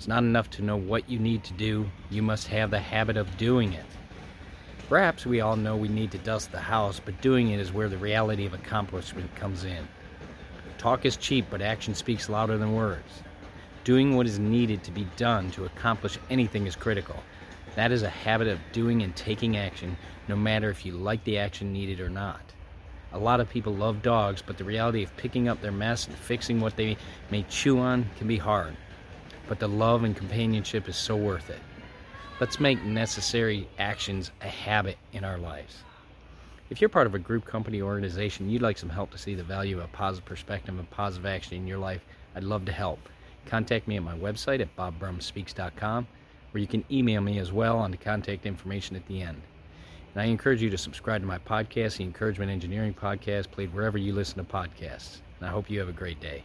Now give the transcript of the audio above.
It's not enough to know what you need to do, you must have the habit of doing it. Perhaps we all know we need to dust the house, but doing it is where the reality of accomplishment comes in. Talk is cheap, but action speaks louder than words. Doing what is needed to be done to accomplish anything is critical. That is a habit of doing and taking action, no matter if you like the action needed or not. A lot of people love dogs, but the reality of picking up their mess and fixing what they may chew on can be hard but the love and companionship is so worth it. Let's make necessary actions a habit in our lives. If you're part of a group, company, organization, you'd like some help to see the value of a positive perspective and positive action in your life, I'd love to help. Contact me at my website at bobbrumspeaks.com, or you can email me as well on the contact information at the end. And I encourage you to subscribe to my podcast, the Encouragement Engineering Podcast, played wherever you listen to podcasts. And I hope you have a great day.